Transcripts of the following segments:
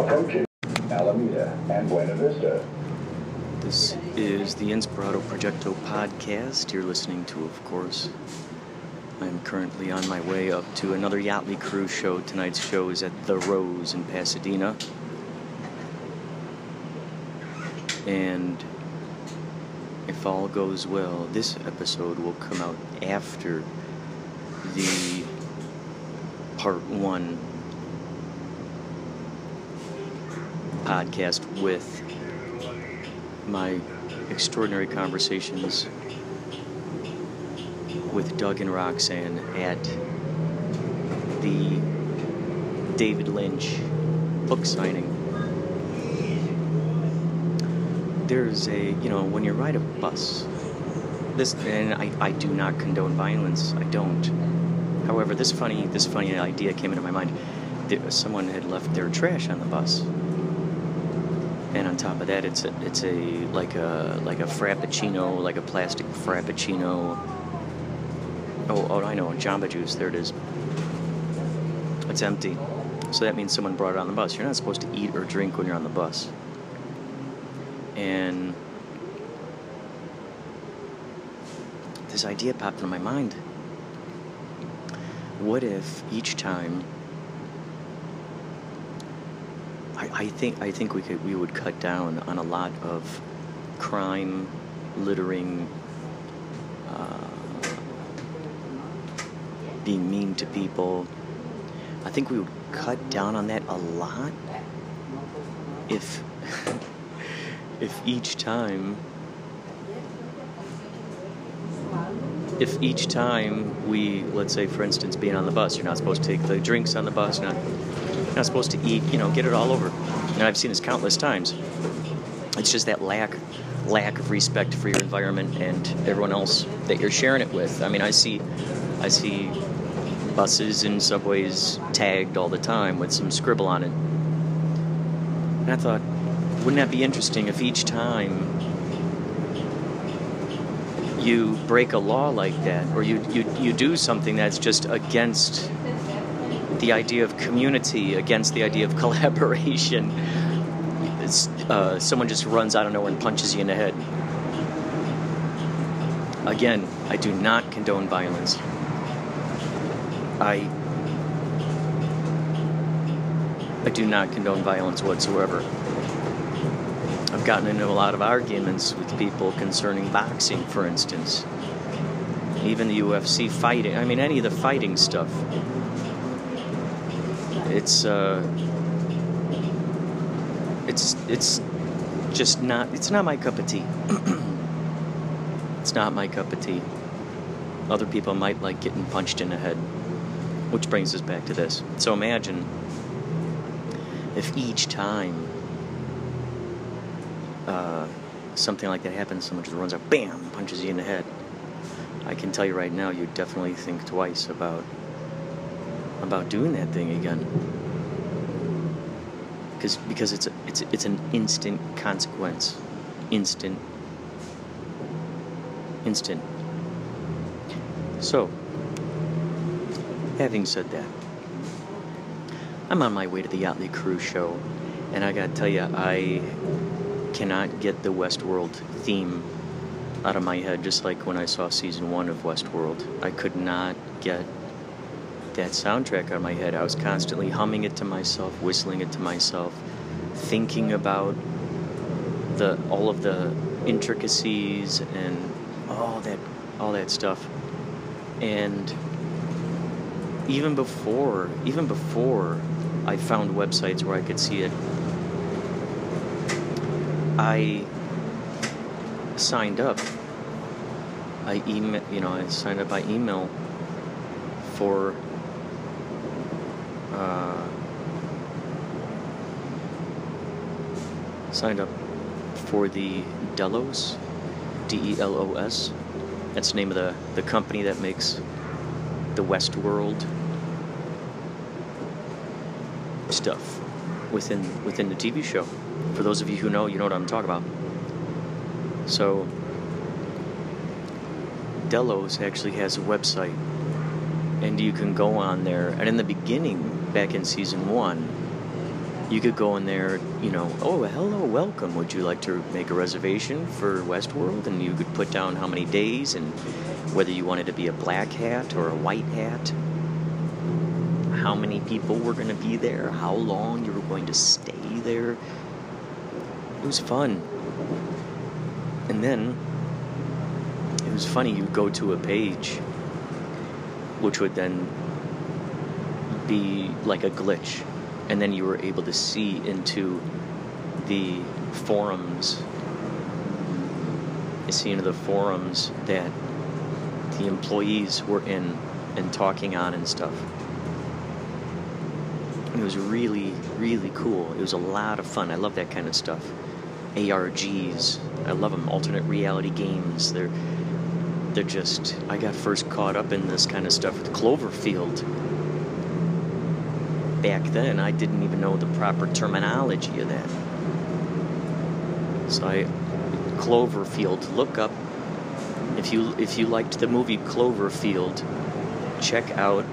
Alameda and Buena Vista. This is the Inspirado Projecto podcast. You're listening to, of course. I'm currently on my way up to another Yachtly Crew's show. Tonight's show is at The Rose in Pasadena. And if all goes well, this episode will come out after the part one podcast with my extraordinary conversations with Doug and Roxanne at the David Lynch book signing. There's a, you know, when you ride a bus, this, and I, I do not condone violence, I don't. However, this funny, this funny idea came into my mind. Someone had left their trash on the bus and on top of that, it's a, it's a like a like a frappuccino, like a plastic frappuccino. Oh, oh, I know, Jamba Juice. There it is. It's empty, so that means someone brought it on the bus. You're not supposed to eat or drink when you're on the bus. And this idea popped into my mind. What if each time I, think I think we could we would cut down on a lot of crime, littering, uh, being mean to people. I think we would cut down on that a lot if if each time if each time we let's say for instance being on the bus you're not supposed to take the drinks on the bus you're not not supposed to eat, you know, get it all over. And I've seen this countless times. It's just that lack lack of respect for your environment and everyone else that you're sharing it with. I mean, I see I see buses and subways tagged all the time with some scribble on it. And I thought, wouldn't that be interesting if each time you break a law like that or you, you, you do something that's just against the idea of community against the idea of collaboration. Uh, someone just runs out of nowhere and punches you in the head. Again, I do not condone violence. I I do not condone violence whatsoever. I've gotten into a lot of arguments with people concerning boxing, for instance. Even the UFC fighting. I mean, any of the fighting stuff it's uh, it's it's just not it's not my cup of tea. it's not my cup of tea. Other people might like getting punched in the head, which brings us back to this. So imagine if each time uh, something like that happens, someone just runs up, bam, punches you in the head. I can tell you right now, you'd definitely think twice about about doing that thing again. Because because it's a, it's it's an instant consequence, instant, instant. So, having said that, I'm on my way to the Yachtly Crew's Show, and I gotta tell you, I cannot get the Westworld theme out of my head, just like when I saw season one of Westworld. I could not get that soundtrack on my head. I was constantly humming it to myself, whistling it to myself, thinking about the all of the intricacies and all that all that stuff. And even before even before I found websites where I could see it, I signed up. I email, you know, I signed up by email for signed up for the Delos, D E L O S. That's the name of the, the company that makes the Westworld stuff within within the TV show. For those of you who know, you know what I'm talking about. So Delos actually has a website and you can go on there and in the beginning back in season one, You could go in there, you know, oh, hello, welcome. Would you like to make a reservation for Westworld? And you could put down how many days and whether you wanted to be a black hat or a white hat, how many people were going to be there, how long you were going to stay there. It was fun. And then it was funny, you would go to a page which would then be like a glitch and then you were able to see into the forums you see into the forums that the employees were in and talking on and stuff. It was really really cool. It was a lot of fun. I love that kind of stuff. Args i love them alternate reality games. They're they're just i got first caught up in this kind of stuff with cloverfield back then, I didn't even know the proper terminology of that. So I, Cloverfield, look up. If you if you liked the movie Cloverfield, check out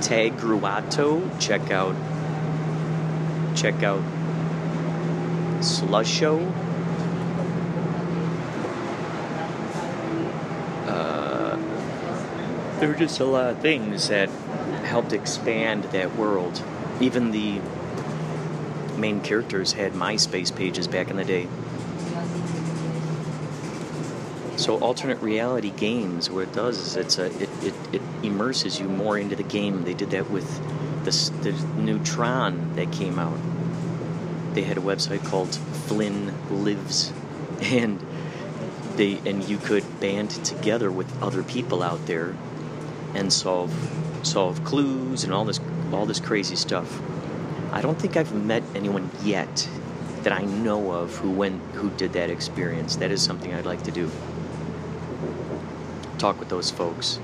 Tagruato. Check out check out Slusho. Uh, there were just a lot of things that helped expand that world even the main characters had MySpace pages back in the day. So alternate reality games, what it does is it's a it, it, it immerses you more into the game. They did that with the the new Tron that came out. They had a website called Flynn Lives, and they and you could band together with other people out there and solve solve clues and all this all this crazy stuff. I don't think I've met anyone yet that I know of who went who did that experience. That is something I'd like to do. Talk with those folks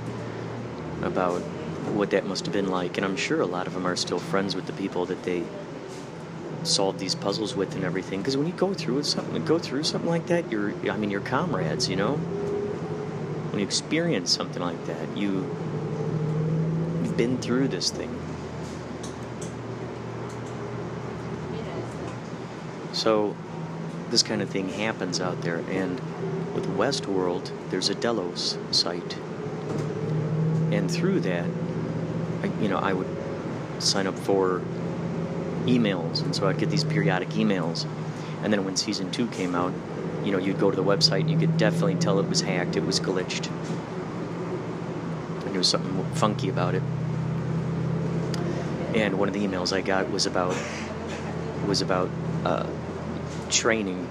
about what that must have been like, and I'm sure a lot of them are still friends with the people that they solved these puzzles with and everything. Because when you go through something, go through something like that, you're I mean, you're comrades, you know. When you experience something like that, you you've been through this thing. So this kind of thing happens out there, and with Westworld, there's a Delos site, and through that, I, you know, I would sign up for emails, and so I'd get these periodic emails, and then when season two came out, you know, you'd go to the website, and you could definitely tell it was hacked, it was glitched, and there was something funky about it. And one of the emails I got was about was about uh, training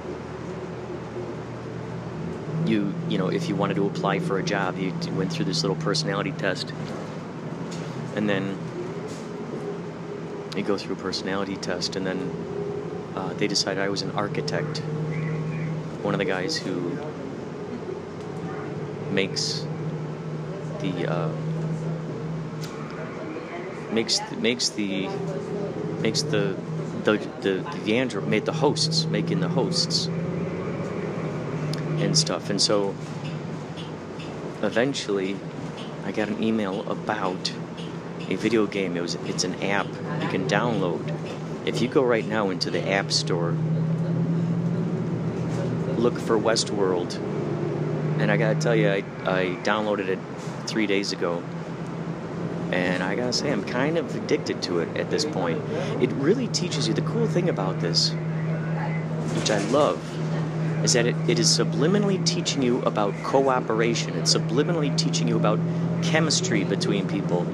you you know if you wanted to apply for a job you went through this little personality test. And then you go through a personality test and then uh, they decided i was an architect. One of the guys who makes the uh, makes makes the makes the the the the android made the hosts, making the hosts and stuff. And so eventually, I got an email about a video game. It was it's an app you can download. If you go right now into the App Store, look for Westworld, and I gotta tell you, I I downloaded it three days ago and I gotta say, I'm kind of addicted to it at this point. It really teaches you the cool thing about this, which I love, is that it, it is subliminally teaching you about cooperation. It's subliminally teaching you about chemistry between people.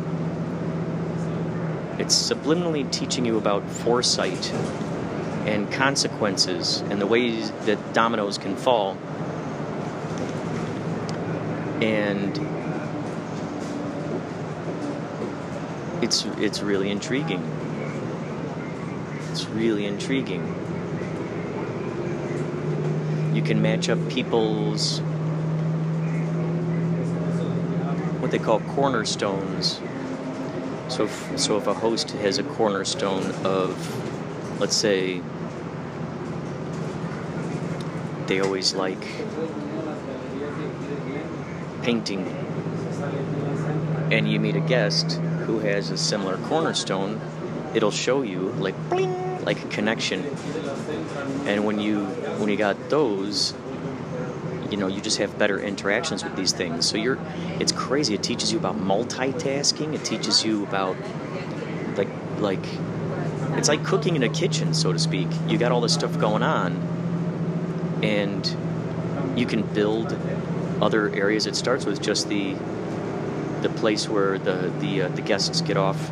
It's subliminally teaching you about foresight and consequences and the ways that dominoes can fall. And it's it's really intriguing. It's really intriguing. You can match up people's what they call cornerstones. So if, so if a host has a cornerstone of let's say they always like painting and you meet a guest who has a similar cornerstone, it'll show you like bling like a connection. And when you when you got those, you know, you just have better interactions with these things. So you're, it's crazy. It teaches you about multitasking. It teaches you about like like it's like cooking in a kitchen, so to speak. You got all this stuff going on, and you can build other areas. It starts with just the the place where the the uh, the guests get off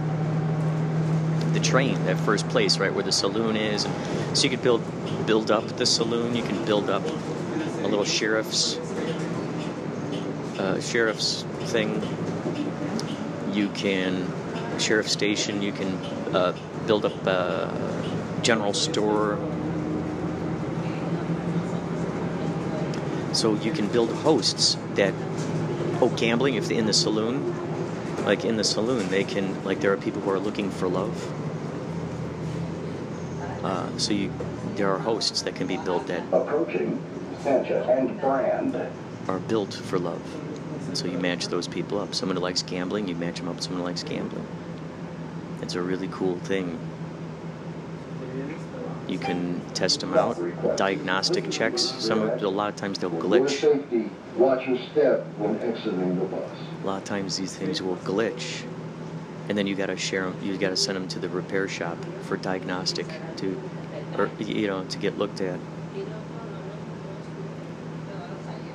the train, that first place, right where the saloon is. And so you could build build up the saloon. You can build up a little sheriff's uh, sheriff's thing. You can sheriff station. You can uh, build up a general store. So you can build hosts that oh gambling if in the saloon like in the saloon they can like there are people who are looking for love. Uh, so you there are hosts that can be built that Approaching Sanchez and Brand. are built for love. So you match those people up. Someone who likes gambling you match them up with someone who likes gambling. It's a really cool thing you can test them out. Diagnostic checks some a lot of times they'll glitch. Watch your step when exiting the bus. a lot of times these things will glitch and then you got to share them you got to send them to the repair shop for diagnostic to or you know to get looked at.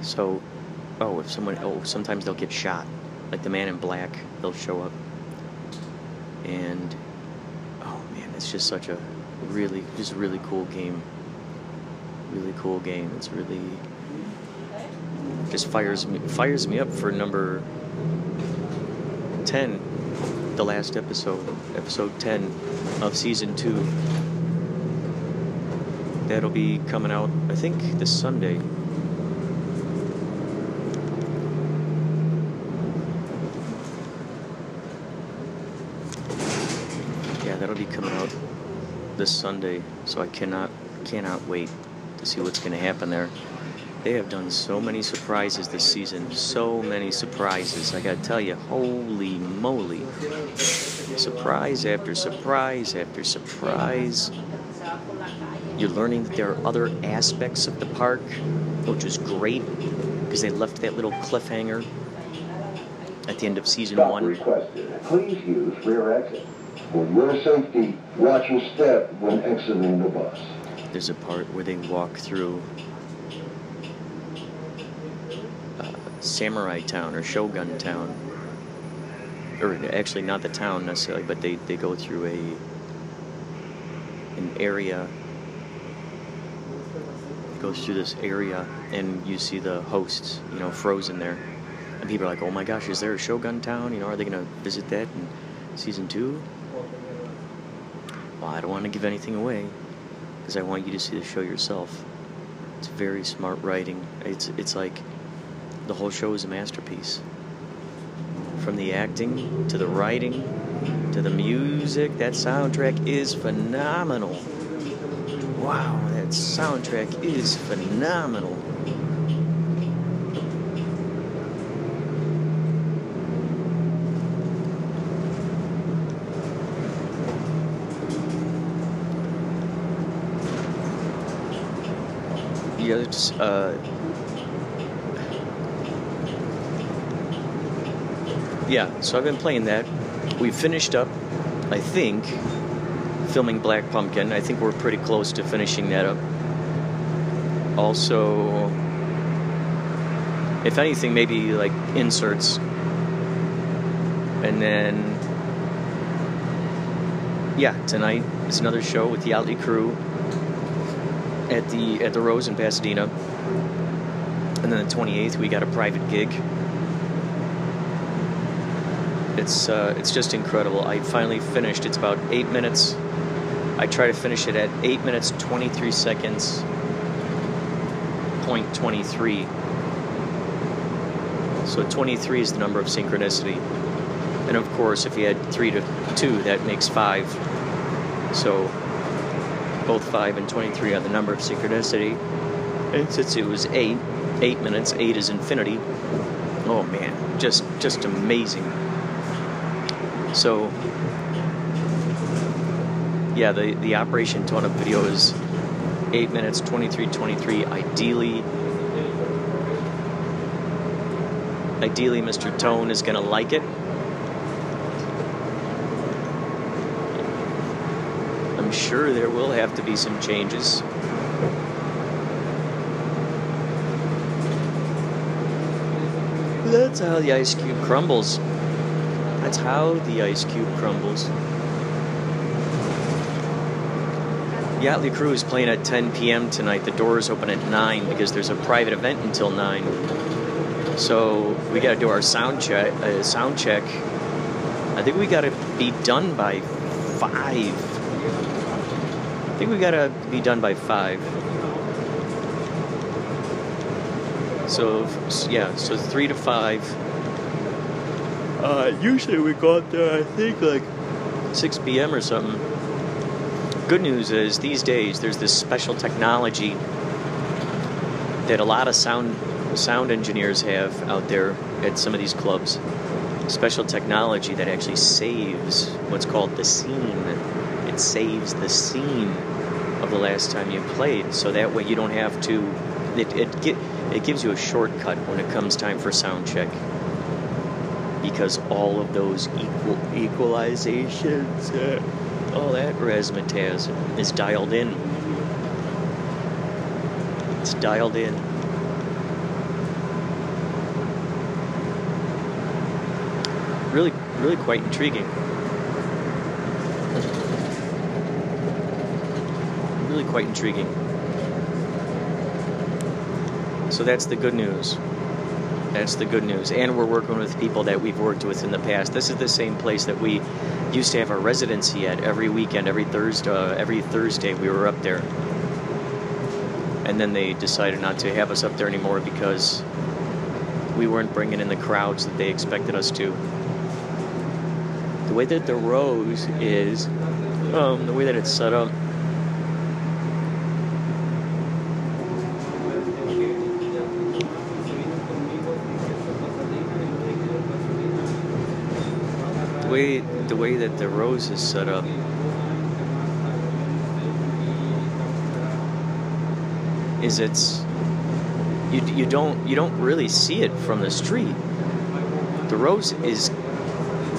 So oh if someone oh sometimes they'll get shot. Like the man in black they'll show up. And oh man it's just such a really just a really cool game. Really cool game. It's really just fires me fires me up for number 10 the last episode episode 10 of season 2 that'll be coming out i think this sunday yeah that'll be coming out this sunday so i cannot cannot wait to see what's going to happen there they have done so many surprises this season. So many surprises. I gotta tell you, holy moly. Surprise after surprise after surprise. You're learning that there are other aspects of the park, which is great because they left that little cliffhanger at the end of season one. requested. Please use rear exit. For your safety, watch your step when exiting the bus. There's a part where they walk through uh, Samurai Town or Shogun Town. Or actually, not the town necessarily, but they, they go through a an area. It goes through this area, and you see the hosts, you know, frozen there. And people are like, "Oh my gosh, is there a Shogun Town? You know, are they gonna visit that in season two? Well, I don't want to give anything away because I want you to see the show yourself. It's very smart writing. It's it's like the whole show is a masterpiece. From the acting to the writing to the music, that soundtrack is phenomenal. Wow, that soundtrack is phenomenal. Uh, yeah, so I've been playing that. We finished up, I think, filming Black Pumpkin. I think we're pretty close to finishing that up. Also, if anything, maybe like inserts. And then, yeah, tonight is another show with the Yachtly crew at the at the Rose in Pasadena. And then the 28th, we got a private gig. It's uh, it's just incredible. I finally finished. It's about eight minutes. I try to finish it at eight minutes 23 seconds. Point 23. So 23 is the number of synchronicity. And of course, if you add three to two, that makes five. So both 5 and 23 are the number of synchronicity. And since it was 8, 8 minutes, 8 is infinity. Oh man, just just amazing. So yeah, the, the Operation Tone Up video is 8 minutes 23.23. Ideally, ideally, Mr. Tone is going to like it. Sure there will have to be some changes. That's how the ice cube crumbles. That's how the ice cube crumbles. Yachtly Crew is playing at 10 p.m. tonight. The doors open at 9 because there's a private event until 9. So we got to do our sound check. Uh, sound check. I think we got to be done by 5. I think we got to be done by 5. So yeah, so three to five. Uh, usually we go out there, I think like 6 p.m. or something. Good news is these days there's this special technology that a lot of sound sound engineers have out there at some of these clubs. Special technology that actually saves what's called the scene. It saves the scene the last time you played, so that way you don't have to. It, it get it gives you a shortcut when it comes time for sound check because all of those equal equalizations, uh, all that razzmatazz is dialed in. It's dialed in. Really, really quite intriguing. Really quite intriguing. So that's the good news. That's the good news. And we're working with people that we've worked with in the past. This is the same place that we used to have our residency at every weekend, every Thursday. Uh, every Thursday we were up there. And then they decided not to have us up there anymore because we weren't bringing in the crowds that they expected us to. The way that the Rose is, um, the way that it's set up, way the way that the rose is set up is it's you, you don't you don't really see it from the street. The rose is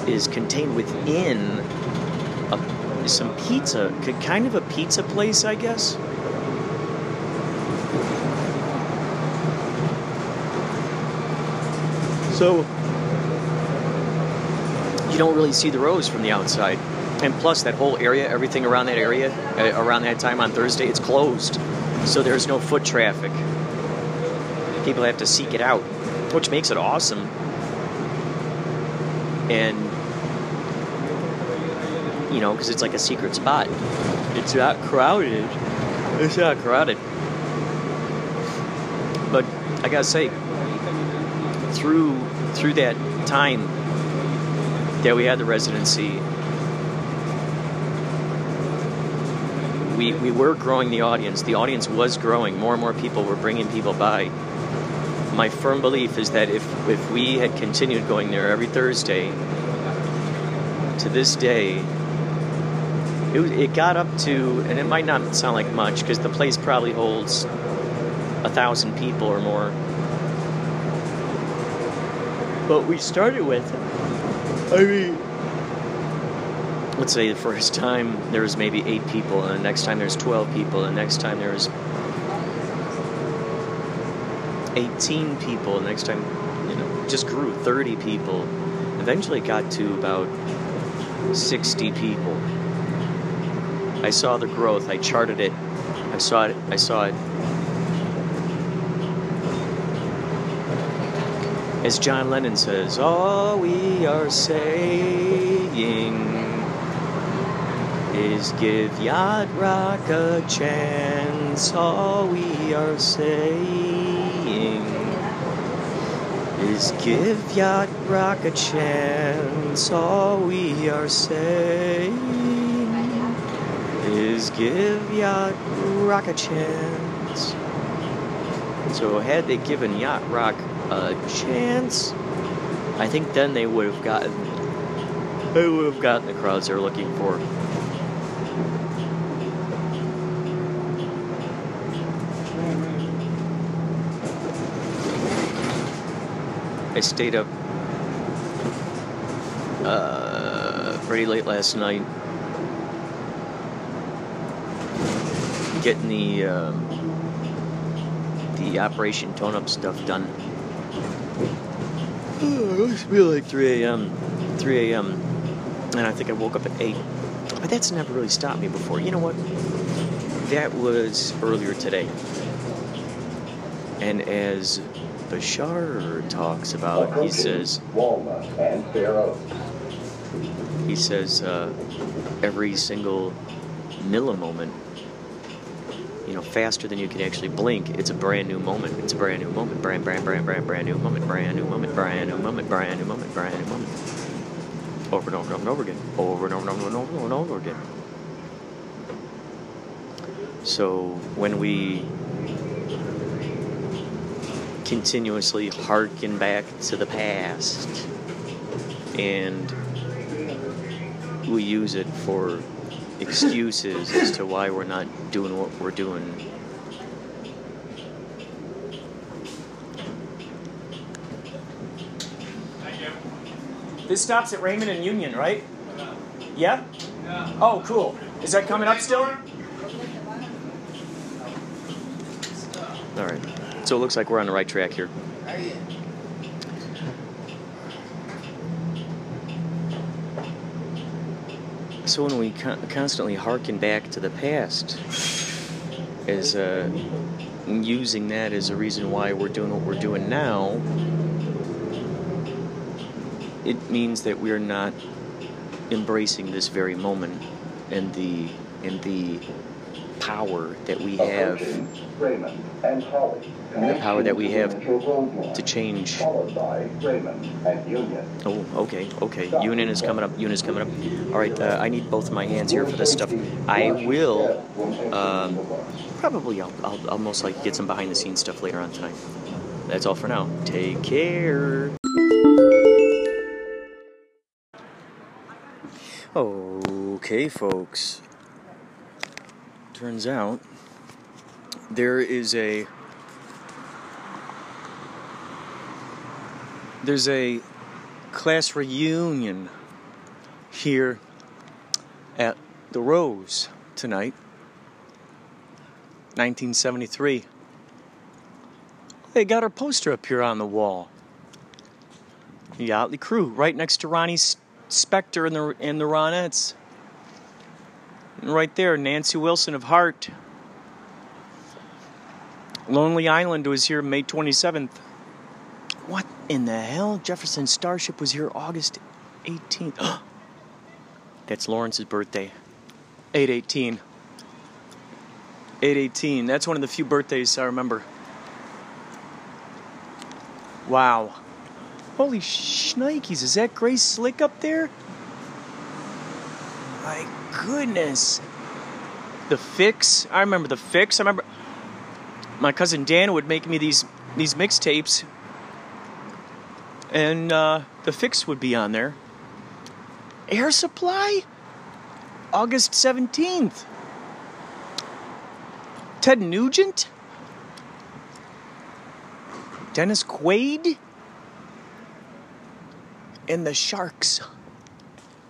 is contained within a, some pizza, kind of a pizza place, I guess. So you don't really see the rose from the outside. And plus, that whole area, everything around that area, uh, around that time on Thursday, it's closed. So there's no foot traffic. People have to seek it out, which makes it awesome. And, you know, because it's like a secret spot. It's not crowded. It's not crowded. But I gotta say, through through that time that we had the residency, we, we were growing the audience. The audience was growing. More and more people were bringing people by. My firm belief is that if, if we had continued going there every Thursday, to this day, it, it got up to, and it might not sound like much because the place probably holds a thousand people or more. But we started with I mean, let's say the first time there was maybe eight people, and the next time there's 12 people, and the next time there's 18 people, the next time, you know, just grew 30 people. Eventually got to about 60 people. I saw the growth, I charted it, I saw it, I saw it As John Lennon says, all we are saying is give Yacht Rock a chance. All we are saying is give Yacht Rock a chance. All we are saying is give Yacht Rock a chance. So had they given Yacht Rock a chance, I think then they would have gotten they would have gotten the crowds they're looking for. I stayed up uh, pretty late last night getting the um, the Operation Tone Up stuff done. It must be like 3 a.m. 3 a.m. And I think I woke up at 8. But that's never really stopped me before. You know what? That was earlier today. And as Bashar talks about, he says, Walnut and fair he says uh, every single millimoment, you know, faster than you can actually blink, it's a brand new moment. It's a brand new moment. Brand, brand, brand, brand, brand new moment. Brand new moment. Brand new moment. Brand new moment. Brand new moment. Over and over and over and over again. Over and over and over and over and over again. So when we continuously harken back to the past and we use it for excuses as to why we're not doing what we're doing. This stops at Raymond and Union, right? Yeah? Oh, cool. Is that coming up still? All right. So it looks like we're on the right track here. So when we con- constantly harken back to the past, as uh, using that as a reason why we're doing what we're doing now, it means that we're not embracing this very moment and the and the power that we have The power that we have to change. Oh, okay, okay. Union is coming up. Union is coming up. All right, uh, I need both of my hands here for this stuff. I will. Um, probably, I'll, I'll, I'll most likely get some behind the scenes stuff later on tonight. That's all for now. Take care. Okay, folks. Turns out there is a there's a class reunion here at the Rose tonight. 1973. They got our poster up here on the wall. The Yachtly Crew, right next to Ronnie S- Spector and the and the Ronettes. And right there, Nancy Wilson of Heart. Lonely Island was here May 27th. What in the hell? Jefferson Starship was here August 18th. That's Lawrence's birthday. 818. 818. That's one of the few birthdays I remember. Wow. Holy shnikes, is that Grace Slick up there? My goodness. The Fixx. I remember the Fixx. I remember my cousin Dan would make me these these mixtapes and uh, the fix would be on there. Air Supply, August 17th. Ted Nugent, Dennis Quaid, and the Sharks.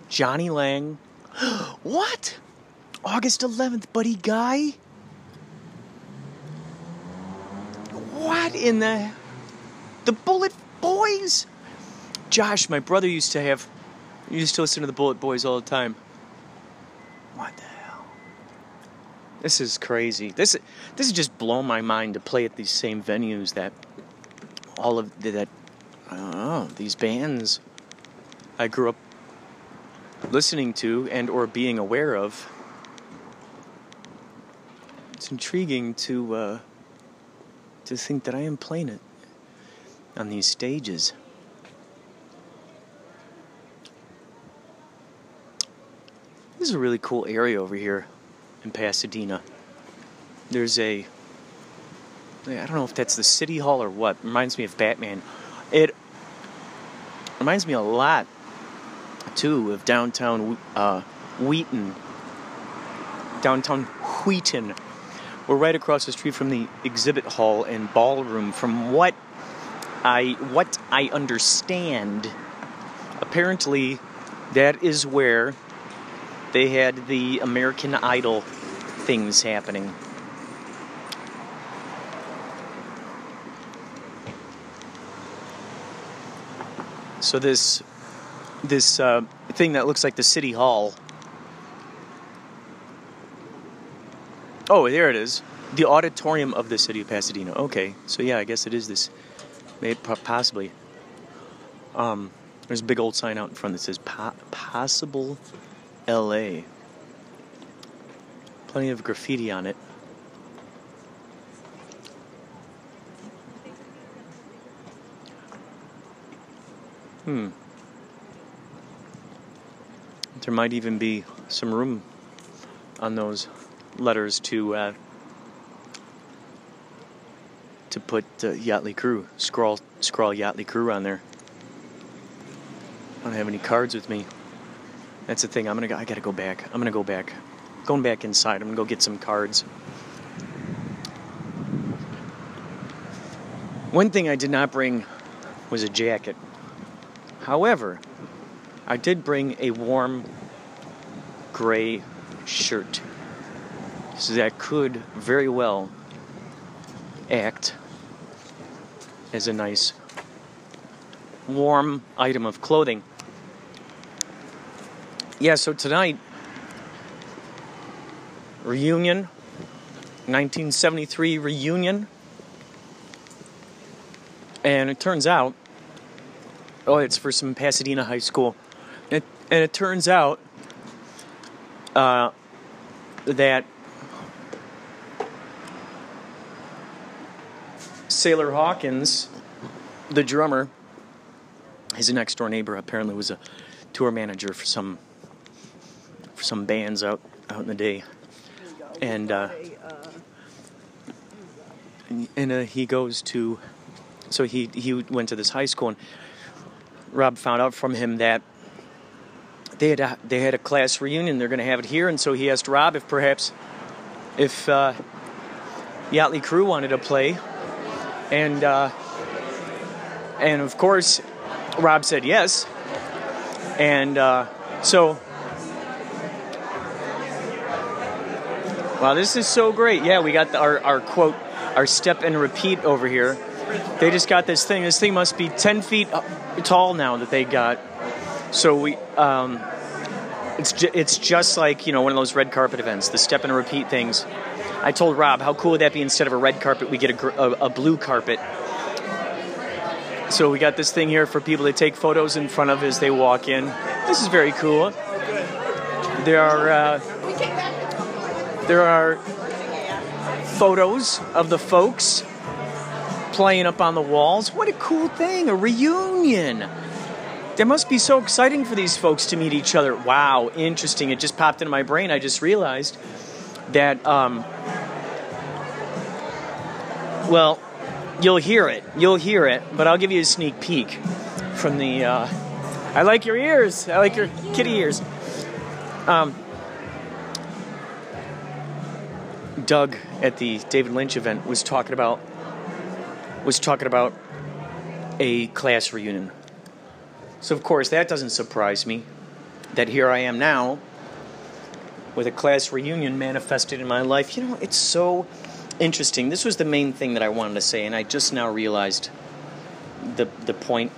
Jonny Lang. what? August 11th, Buddy Guy? In the. The Bullet Boys? Josh, my brother used to have, used to listen to the Bullet Boys all the time. What the hell? This is crazy. This this is just blown my mind to play at these same venues that all of that I don't know these bands I grew up listening to and or being aware of. It's intriguing to uh, to think that I am playing it on these stages. This is a really cool area over here in Pasadena. There's a I don't know if that's the city hall or what. Reminds me of Batman. It reminds me a lot too of downtown uh, Wheaton. Downtown Wheaton. We're right across the street from the exhibit hall and ballroom from what I what I understand, apparently, that is where they had the American Idol things happening. So this this uh, thing that looks like the city hall. Oh, there it is. The auditorium of the city of Pasadena. Okay, so yeah, I guess it is this. Maybe possibly. Um, there's a big old sign out in front that says po- "Possible L.A." Plenty of graffiti on it. Hmm. There might even be some room on those letters to uh, to put uh, Yachtly Crew, scrawl scrawl Yachtly Crew on there. I don't have any cards with me. That's the thing. I'm gonna. Go, I gotta go back. I'm gonna go back. Going back inside. I'm gonna go get some cards. One thing I did not bring was a jacket. However, I did bring a warm gray shirt. So that could very well act as a nice warm item of clothing. Yeah, so tonight, reunion, 1973 reunion. And it turns out Oh, it's for some Pasadena High School. It, and it turns out uh, that Sailor Hawkins, the drummer, his next door neighbor apparently was a tour manager for some for some bands out out in the day, and uh, and, uh, he goes to so he he went to this high school and Rob found out from him that they had a, they had a class reunion. They're going to have it here, and so he asked Rob if perhaps if uh, Yachtly Crew wanted to play, and uh, and of course Rob said yes, and uh, so. Wow, this is so great. Yeah, we got the, our, our quote, our step and repeat over here. They just got this thing. This thing must be 10 feet tall now that they got. So we, um, it's ju- it's just like you know one of those red carpet events, the step and repeat things. I told Rob, how cool would that be? Instead of a red carpet, we get a, a, a blue carpet. So we got this thing here for people to take photos in front of as they walk in. This is very cool. There are uh, there are photos of the folks playing up on the walls. What a cool thing! A reunion. That must be so exciting for these folks to meet each other. Wow, interesting. It just popped into my brain. I just realized that, um, well, you'll hear it. You'll hear it, but I'll give you a sneak peek from the. Uh, I like your ears. I like your kitty ears. Um, Doug at the David Lynch event was talking about was talking about a class reunion. So, of course, that doesn't surprise me that here I am now with a class reunion manifested in my life. You know, it's so interesting. This was the main thing that I wanted to say, and I just now realized the, the point,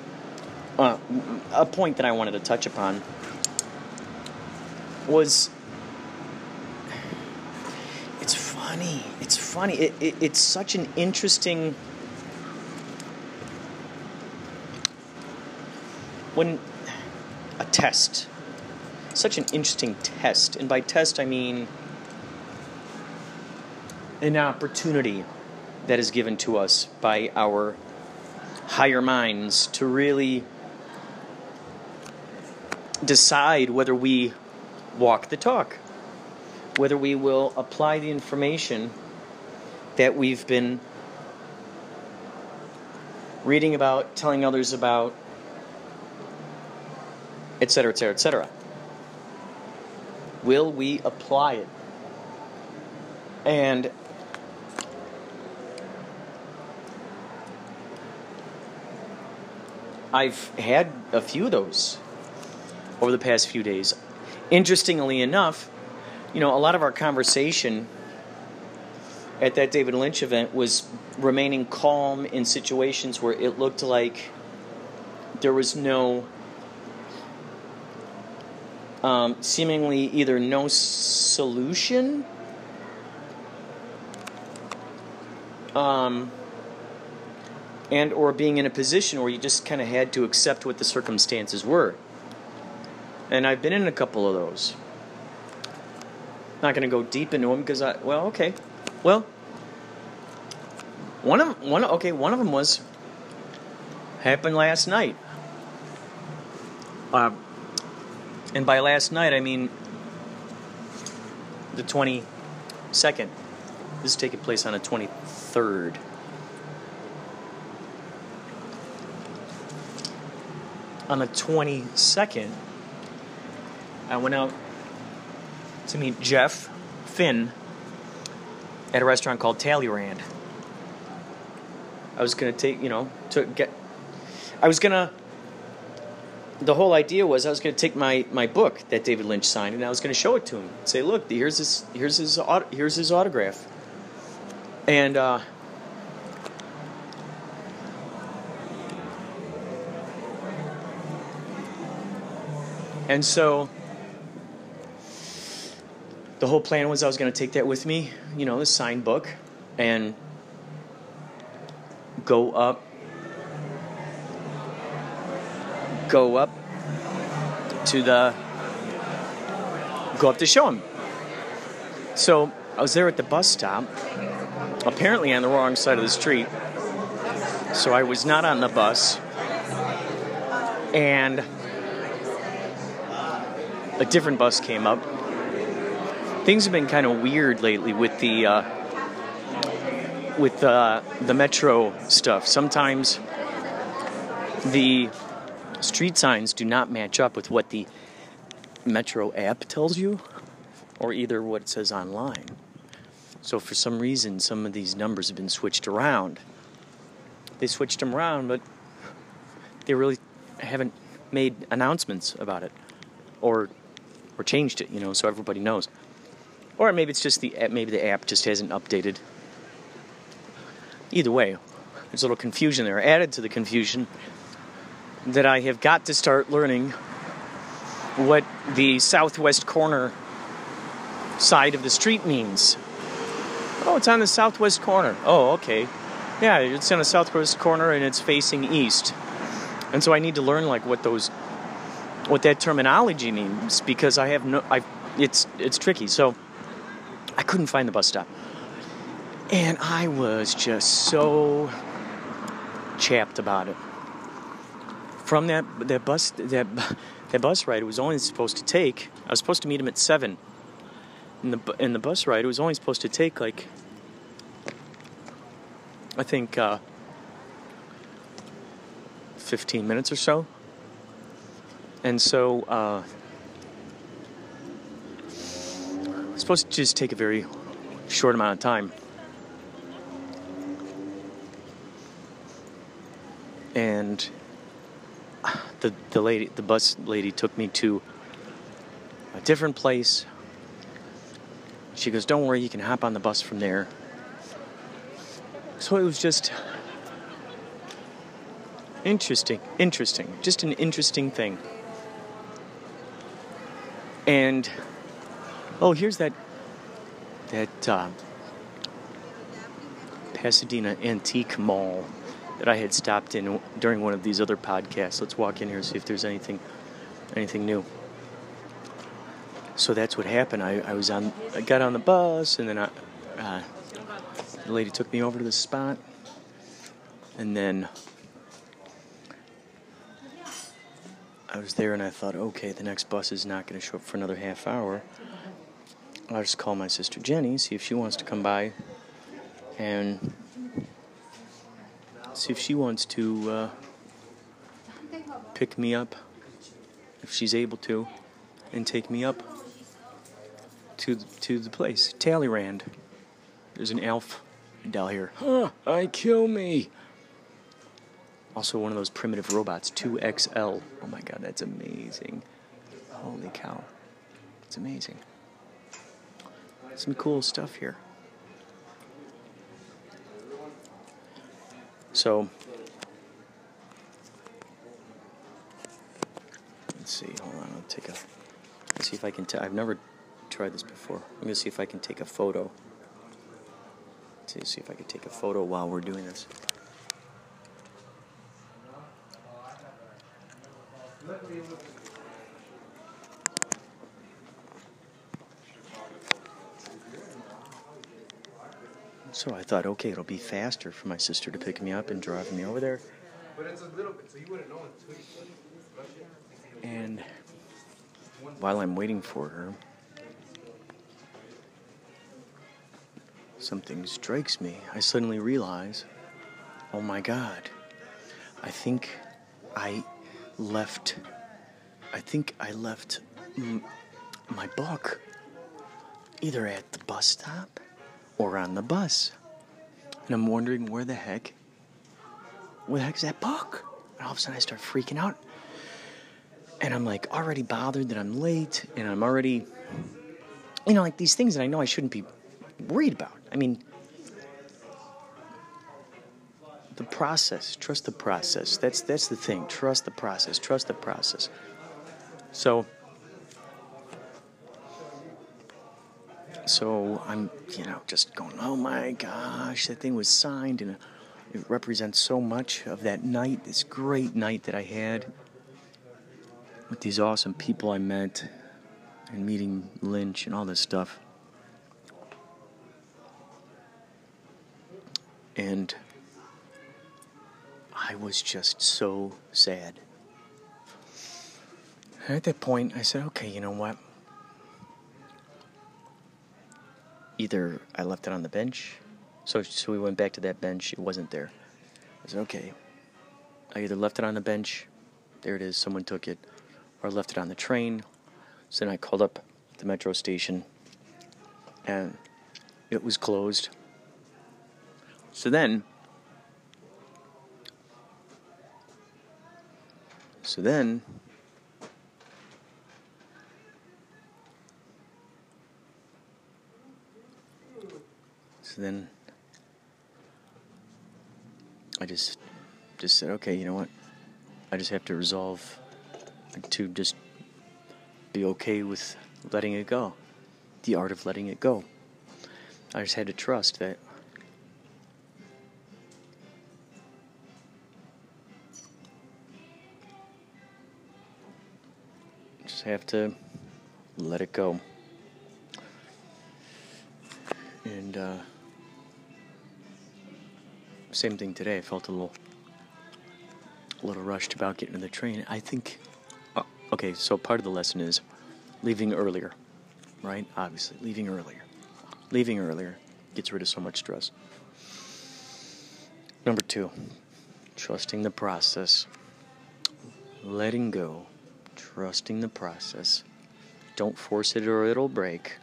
uh, a point that I wanted to touch upon was it's funny. It's funny. It, it, it's such an interesting when a test, such an interesting test, and by test I mean an opportunity that is given to us by our higher minds to really decide whether we walk the talk, whether we will apply the information that we've been reading about, telling others about, etc., etc., etc. Will we apply it? And I've had a few of those over the past few days. Interestingly enough, you know, a lot of our conversation at that David Lynch event was remaining calm in situations where it looked like there was no um, seemingly either no solution um, and or being in a position where you just kind of had to accept what the circumstances were. And i've been in a couple of those. Not going to go deep into them because i well okay. Well one of one okay one of them was happened last night. Uh, and by last night i mean the 22nd this is taking place on the 23rd on the 22nd, I went out to meet Jeff Finn at a restaurant called Talleyrand. I was gonna take, you know, to get. I was gonna. The whole idea was I was gonna take my, my book that David Lynch signed and I was gonna show it to him. Say, look, here's his here's his here's his autograph. And uh, And so the whole plan was I was going to take that with me, you know, the signed book, and go up, go up to the, go up to show him. So I was there at the bus stop, apparently on the wrong side of the street. So I was not on the bus. And a different bus came up. Things have been kind of weird lately with the uh, with uh, the metro stuff. Sometimes the street signs do not match up with what the metro app tells you, or either what it says online. So for some reason, some of these numbers have been switched around. They switched them around, but they really haven't made announcements about it or or changed it, you know, so everybody knows. Or maybe it's just the maybe the app just hasn't updated. Either way, there's a little confusion there. Added to the confusion that I have got to start learning what the southwest corner side of the street means. Oh, it's on the southwest corner. Oh, okay. Yeah, it's on the southwest corner and it's facing east. And so I need to learn like what those what that terminology means because I have no I it's it's tricky. So I couldn't find the bus stop. And I was just so chapped about it. From that that bus that that bus ride it was only supposed to take I was supposed to meet him at 7. In the in the bus ride it was only supposed to take like I think uh, 15 minutes or so. And so, uh, it's supposed to just take a very short amount of time. And the the lady, the bus lady, took me to a different place. She goes, "Don't worry, you can hop on the bus from there." So it was just interesting, interesting, just an interesting thing. And oh, here's that that uh, Pasadena Antique Mall that I had stopped in during one of these other podcasts. Let's walk in here and see if there's anything anything new. So that's what happened. I, I was on, I got on the bus, and then I, uh, the lady took me over to the spot, and then I was there and I thought, okay, the next bus is not going to show up for another half hour. I'll just call my sister Jenny, see if she wants to come by, and see if she wants to uh, pick me up, if she's able to, and take me up to to the place, Talleyrand. There's an elf down here. Huh, I kill me. Also, one of those primitive robots, 2XL. Oh my god, that's amazing. Holy cow. It's amazing. Some cool stuff here. So, let's see. Hold on. I'll take a. Let's see if I can. i I've never tried this before. I'm gonna see if I can take a photo. Let's see if I can take a photo while we're doing this. So I thought, okay, it'll be faster for my sister to pick me up and drive me over there. But it's a little bit, so you wouldn't know until you And while I'm waiting for her, something strikes me. I suddenly realize, oh my God, I think I left. I think I left m- my book either at the bus stop or on the bus. And I'm wondering where the heck, where the heck is that book? And all of a sudden I start freaking out. And I'm like already bothered that I'm late and I'm already, you know, like these things that I know I shouldn't be worried about. I mean, the process, trust the process. That's that's the thing. Trust the process. Trust the process. So so I'm, you know, just going, oh my gosh, that thing was signed and it represents so much of that night, this great night that I had with these awesome people I met and meeting Lynch and all this stuff. And I was just so sad. at that point, I said, okay, you know what? Either I left it on the bench, so, so we went back to that bench, it wasn't there. I said, okay, I either left it on the bench, there it is, someone took it, or left it on the train. So then I called up the metro station, and it was closed. So then, so then, then, I just, just said, okay, you know what? I just have to resolve to just be okay with letting it go. The art of letting it go. I just had to trust that just have to let it go. And uh, same thing today. I felt a little, a little rushed about getting to the train. I think. Uh, okay, so part of the lesson is leaving earlier, right? Obviously, leaving earlier. Leaving earlier gets rid of so much stress. Number two, trusting the process. Letting go trusting the process. Don't force it or it'll break.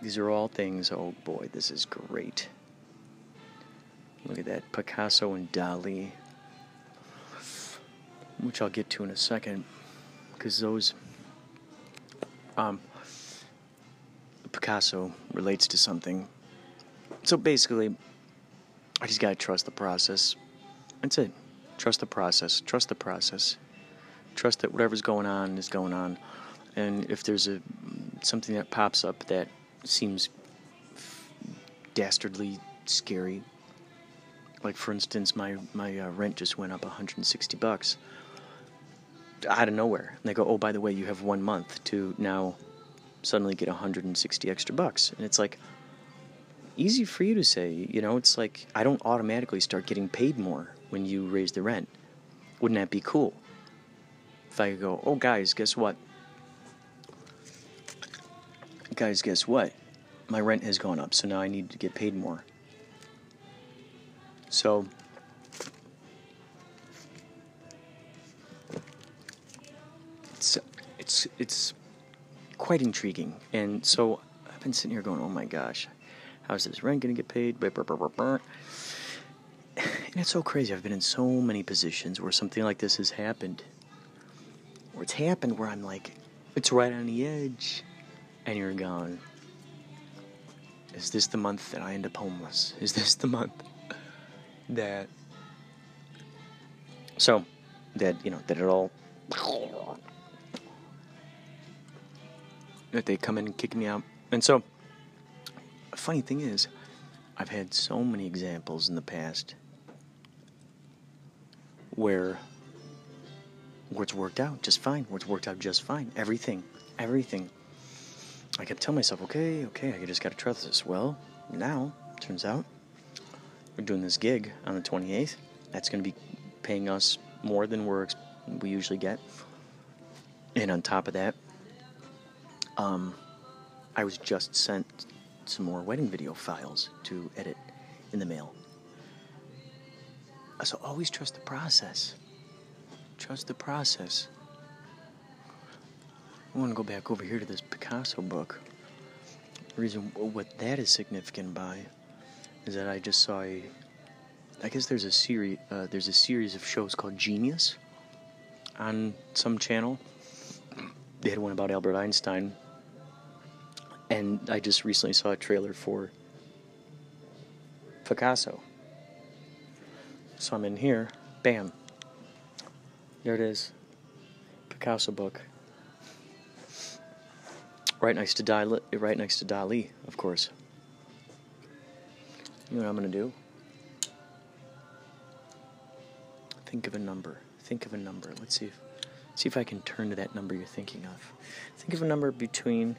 These are all things, oh boy, this is great. Look at that Picasso and Dali, which I'll get to in a second, because those, um, Picasso relates to something. So basically, I just gotta trust the process. That's it. Trust the process. Trust the process trust that whatever's going on is going on. And if there's a something that pops up that seems dastardly scary, like for instance, my my uh, rent just went up 160 bucks out of nowhere. And they go, "Oh, by the way, you have one month to now suddenly get 160 extra bucks." And it's like easy for you to say, you know, it's like I don't automatically start getting paid more when you raise the rent. Wouldn't that be cool? if I could go, oh, guys, guess what? Guys, guess what? My rent has gone up, so now I need to get paid more. So, it's it's it's quite intriguing, and so I've been sitting here going, oh my gosh, how's this rent gonna get paid? and it's so crazy. I've been in so many positions where something like this has happened. Where it's happened where I'm like, it's right on the edge, and you're gone. Is this the month that I end up homeless? Is this the month that. So, that, you know, that it all. That they come in and kick me out. And so, a funny thing is, I've had so many examples in the past where where it's worked out just fine, where it's worked out just fine. Everything, everything. I kept telling myself, okay, okay, I just gotta trust this. Well, now, turns out, we're doing this gig on the 28th. That's gonna be paying us more than we're, we usually get. And on top of that, um, I was just sent some more wedding video files to edit in the mail. So always trust the process. Trust the process. I want to go back over here to this Picasso book. The reason what that is significant by is that I just saw a. I guess there's a series. Uh, there's a series of shows called Genius on some channel. They had one about Albert Einstein, and I just recently saw a trailer for Picasso. So I'm in here, bam. There it is. Picasso book. Right next to Dali, right next to Dali, of course. You know what I'm gonna do? Think of a number. Think of a number. Let's see if see if I can turn to that number you're thinking of. Think of a number between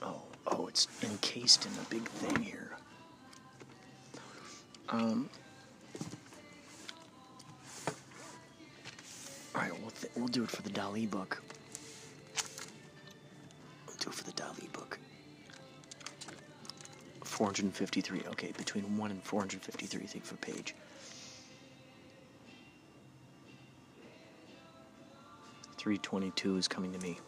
Oh, oh, it's encased in a big thing here. Um, all right, we'll, th- we'll do it for the Dali book. We'll do it for the Dali book. 453. Okay, between 1 and 453, I think, for page. 322 is coming to me.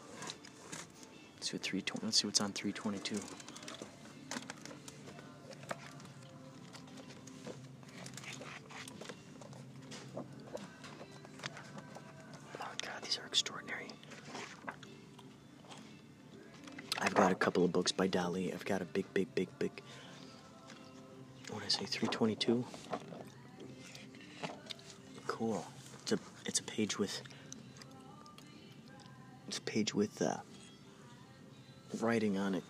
Let's see what 320. Let's see what's on 322. got books by Dali. I've got a big, big, big, big. What did I say? 322. Cool. It's a it's a page with it's a page with uh, writing on it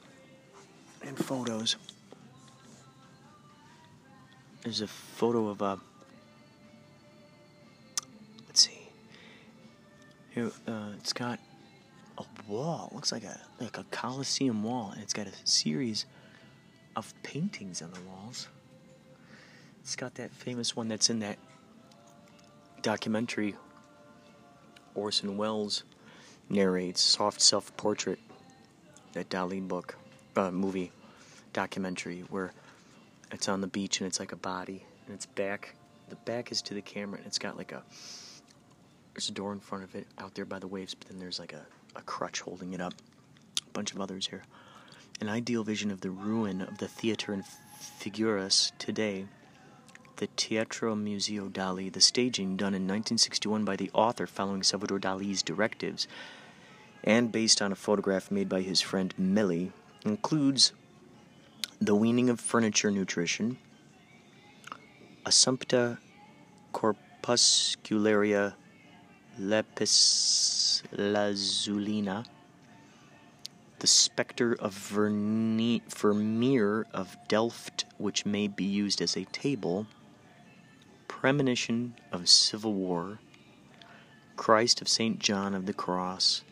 and photos. There's a photo of a. Uh, let's see. Here, uh, it's got wall. It looks like a like a coliseum wall, and it's got a series of paintings on the walls. It's got that famous one that's in that documentary Orson Welles narrates, soft self-portrait, that Dali book, uh, movie, documentary, where it's on the beach and it's like a body, and it's back. The back is to the camera, and it's got like a there's a door in front of it out there by the waves, but then there's like a a crutch holding it up. A bunch of others here. An ideal vision of the ruin of the theater in Figueras today. The Teatro Museo Dali, the staging done in 1961 by the author following Salvador Dali's directives, and based on a photograph made by his friend Meli, includes the weaning of furniture nutrition, Assumpta corpuscularia lepis lazulina, the specter of Vermeer of Delft, which may be used as a table, premonition of civil war, Christ of St. John of the Cross,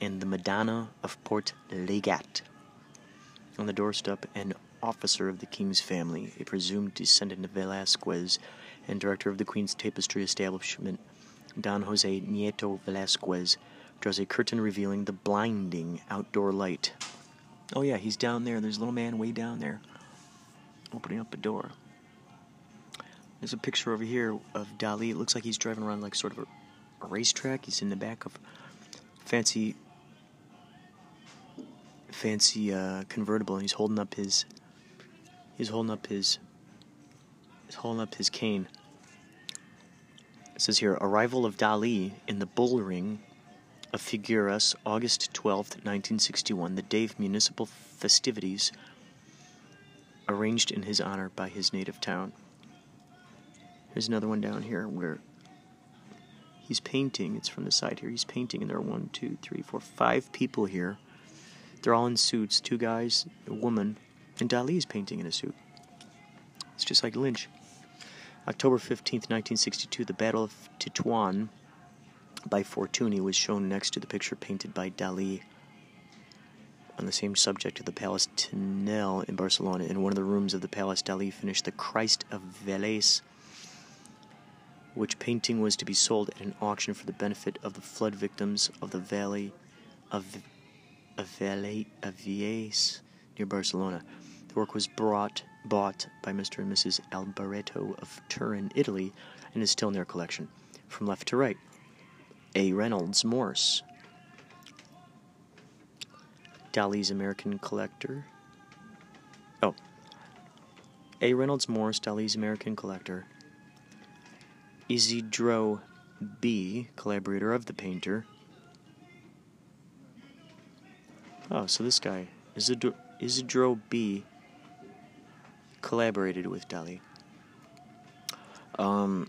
and the Madonna of Port Lligat. On the doorstep, an officer of the king's family, a presumed descendant of Velasquez, and director of the Queen's tapestry establishment, Don Jose Nieto Velasquez, draws a curtain revealing the blinding outdoor light. Oh, yeah, he's down there. There's a little man way down there opening up a door. There's a picture over here of Dali. It looks like he's driving around like sort of a, a racetrack. He's in the back of fancy fancy uh, convertible and he's holding up his he's holding up his He's holding up his cane. It says here Arrival of Dali in the Bull Ring of Figueras, August 12th, 1961, the day of municipal festivities arranged in his honor by his native town. Here's another one down here where he's painting. It's from the side here. He's painting, and there are one, two, three, four, five people here. They're all in suits two guys, a woman, and Dali is painting in a suit. It's just like Lynch. October 15th, 1962, the Battle of Tetuan by Fortuny was shown next to the picture painted by Dali on the same subject of the Palace Tinell in Barcelona. In one of the rooms of the palace, Dali finished the Christ of Vallès, which painting was to be sold at an auction for the benefit of the flood victims of the valley of, of near Barcelona. The work was brought bought by Mr. and Mrs. Alboreto of Turin, Italy, and is still in their collection. From left to right, A. Reynolds Morse, Dali's American Collector. Oh, A. Reynolds Morse, Dali's American Collector. Isidro B., collaborator of the painter. Oh, so this guy, Isidro, Isidro B., collaborated with Dali. Um,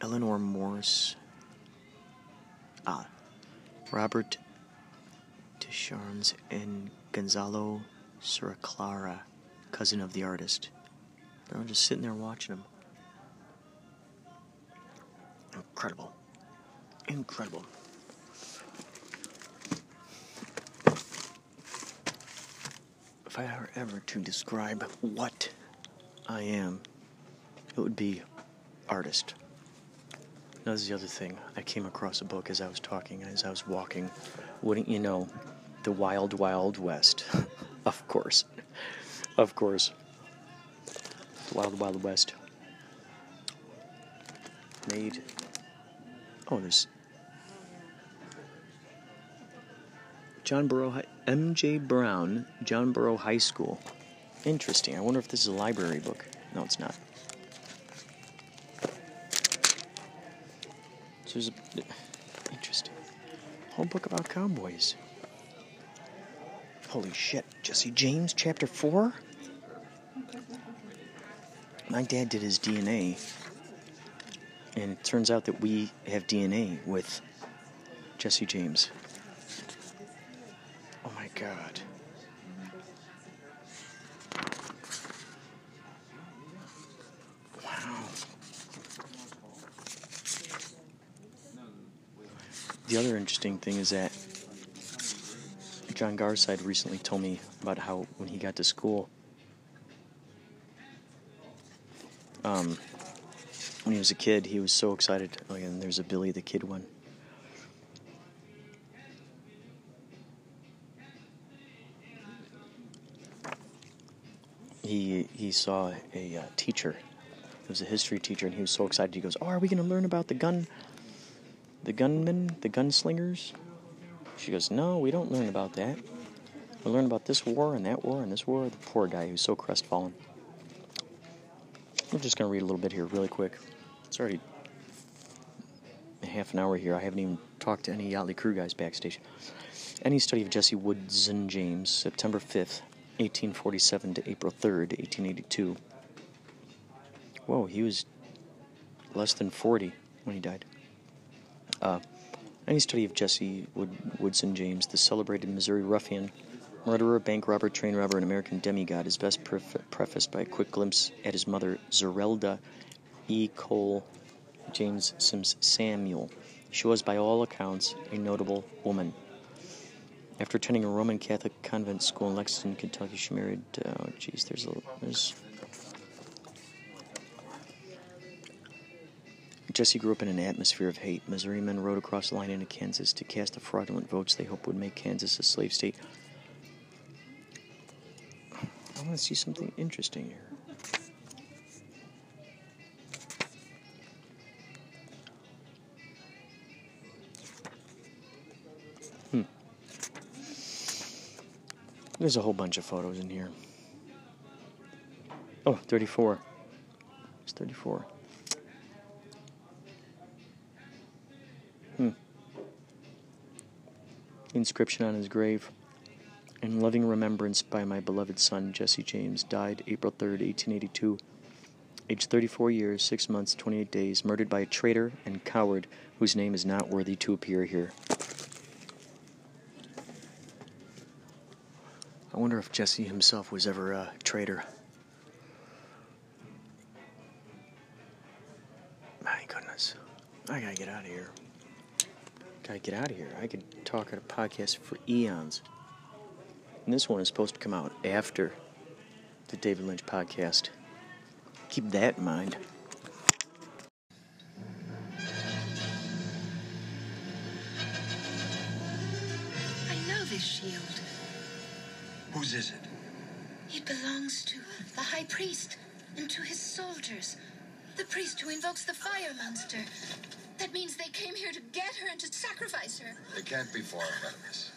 Eleanor Morse. Ah, Robert Descharnes and Gonzalo Serraclara, cousin of the artist. I'm just sitting there watching them. Incredible. Incredible. If I were ever to describe what I am, it would be artist. Now, this is the other thing. I came across a book as I was talking, as I was walking. Wouldn't you know, The Wild Wild West. of course. Of course. The Wild Wild West. Made. Oh, there's. John Burroughs, Hi- M.J. Brown, John Burroughs High School. Interesting. I wonder if this is a library book. No, it's not. So there's a. Interesting. Whole book about cowboys. Holy shit. Jesse James, chapter 4? My dad did his DNA. And it turns out that we have DNA with Jesse James. God. Wow. The other interesting thing is that John Garside recently told me about how when he got to school, um, when he was a kid, he was so excited. Oh, yeah, and there's a Billy the Kid one. He he saw a uh, teacher. It was a history teacher, and he was so excited. He goes, "Oh, are we going to learn about the gun, the gunmen, the gunslingers?" She goes, "No, we don't learn about that. We learn about this war and that war and this war." The poor guy who's so crestfallen. I'm just going to read a little bit here, really quick. It's already half an hour here. I haven't even talked to any Yachtly Crew guys backstage. Any study of Jesse Woodson James, September 5th, 1847 to April 3rd, 1882. Whoa, he was less than 40 when he died. Uh, any study of Jesse Wood- Woodson James, the celebrated Missouri ruffian, murderer, bank robber, train robber, and American demigod, is best pref- prefaced by a quick glimpse at his mother, Zerelda E. Cole James Simms Samuel. She was, by all accounts, a notable woman. After attending a Roman Catholic convent school in Lexington, Kentucky, she married. Uh, oh, jeez, there's a there's. Jesse grew up in an atmosphere of hate. Missouri men rode across the line into Kansas to cast the fraudulent votes they hoped would make Kansas a slave state. I want to see something interesting here. There's a whole bunch of photos in here. Oh, 34. He's 34. Hmm. Inscription on his grave. In loving remembrance by my beloved son, Jesse James, died April 3rd, 1882, aged 34 years, 6 months, 28 days, murdered by a traitor and coward whose name is not worthy to appear here. Wonder if Jesse himself was ever a traitor. My goodness. I gotta get out of here. Gotta get out of here. I could talk at a podcast for eons. And this one is supposed to come out after the David Lynch podcast. Keep that in mind. Priest and to his soldiers. The priest who invokes the fire monster. That means they came here to get her and to sacrifice her. They can't be far from us.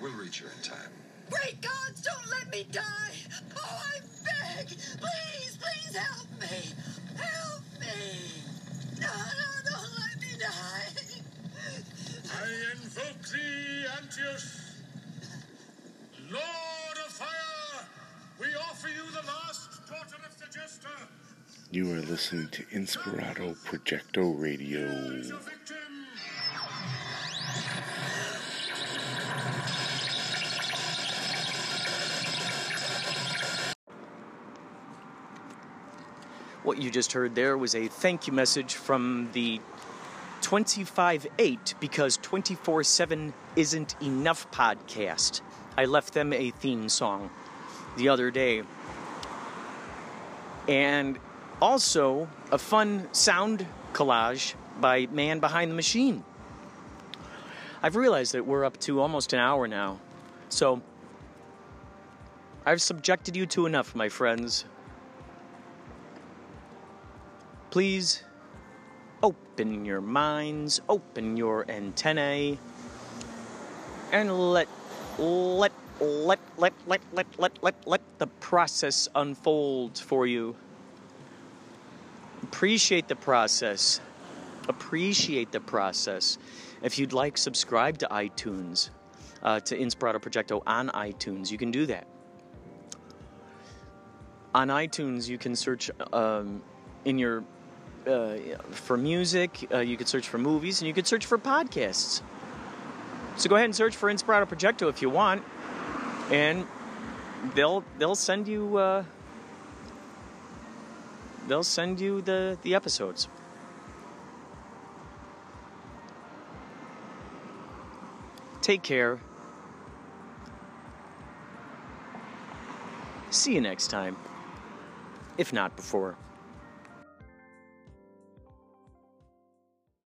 We'll reach her in time. Great gods, don't let me die! Oh, I beg! Please, please help me! Help me! No, no, don't let me die! I invoke thee, Antius, Lord of Fire. We offer you the last You are listening to Inspirato Projecto Radio. What you just heard there was a thank you message from the 25 8 because 24 7 isn't enough podcast. I left them a theme song the other day. And also a fun sound collage by Man Behind the Machine. I've realized that we're up to almost an hour now. So I've subjected you to enough, my friends. Please open your minds, open your antennae, and let let let let let let let let let the process unfold for you. Appreciate the process. Appreciate the process. If you'd like, subscribe to iTunes, uh, to Inspirato Projecto on iTunes. You can do that. On iTunes, you can search um, in your uh, for music. Uh, you could search for movies, and you could search for podcasts. So go ahead and search for Inspirato Projecto if you want, and they'll they'll send you uh, they'll send you the the episodes. Take care. See you next time, if not before.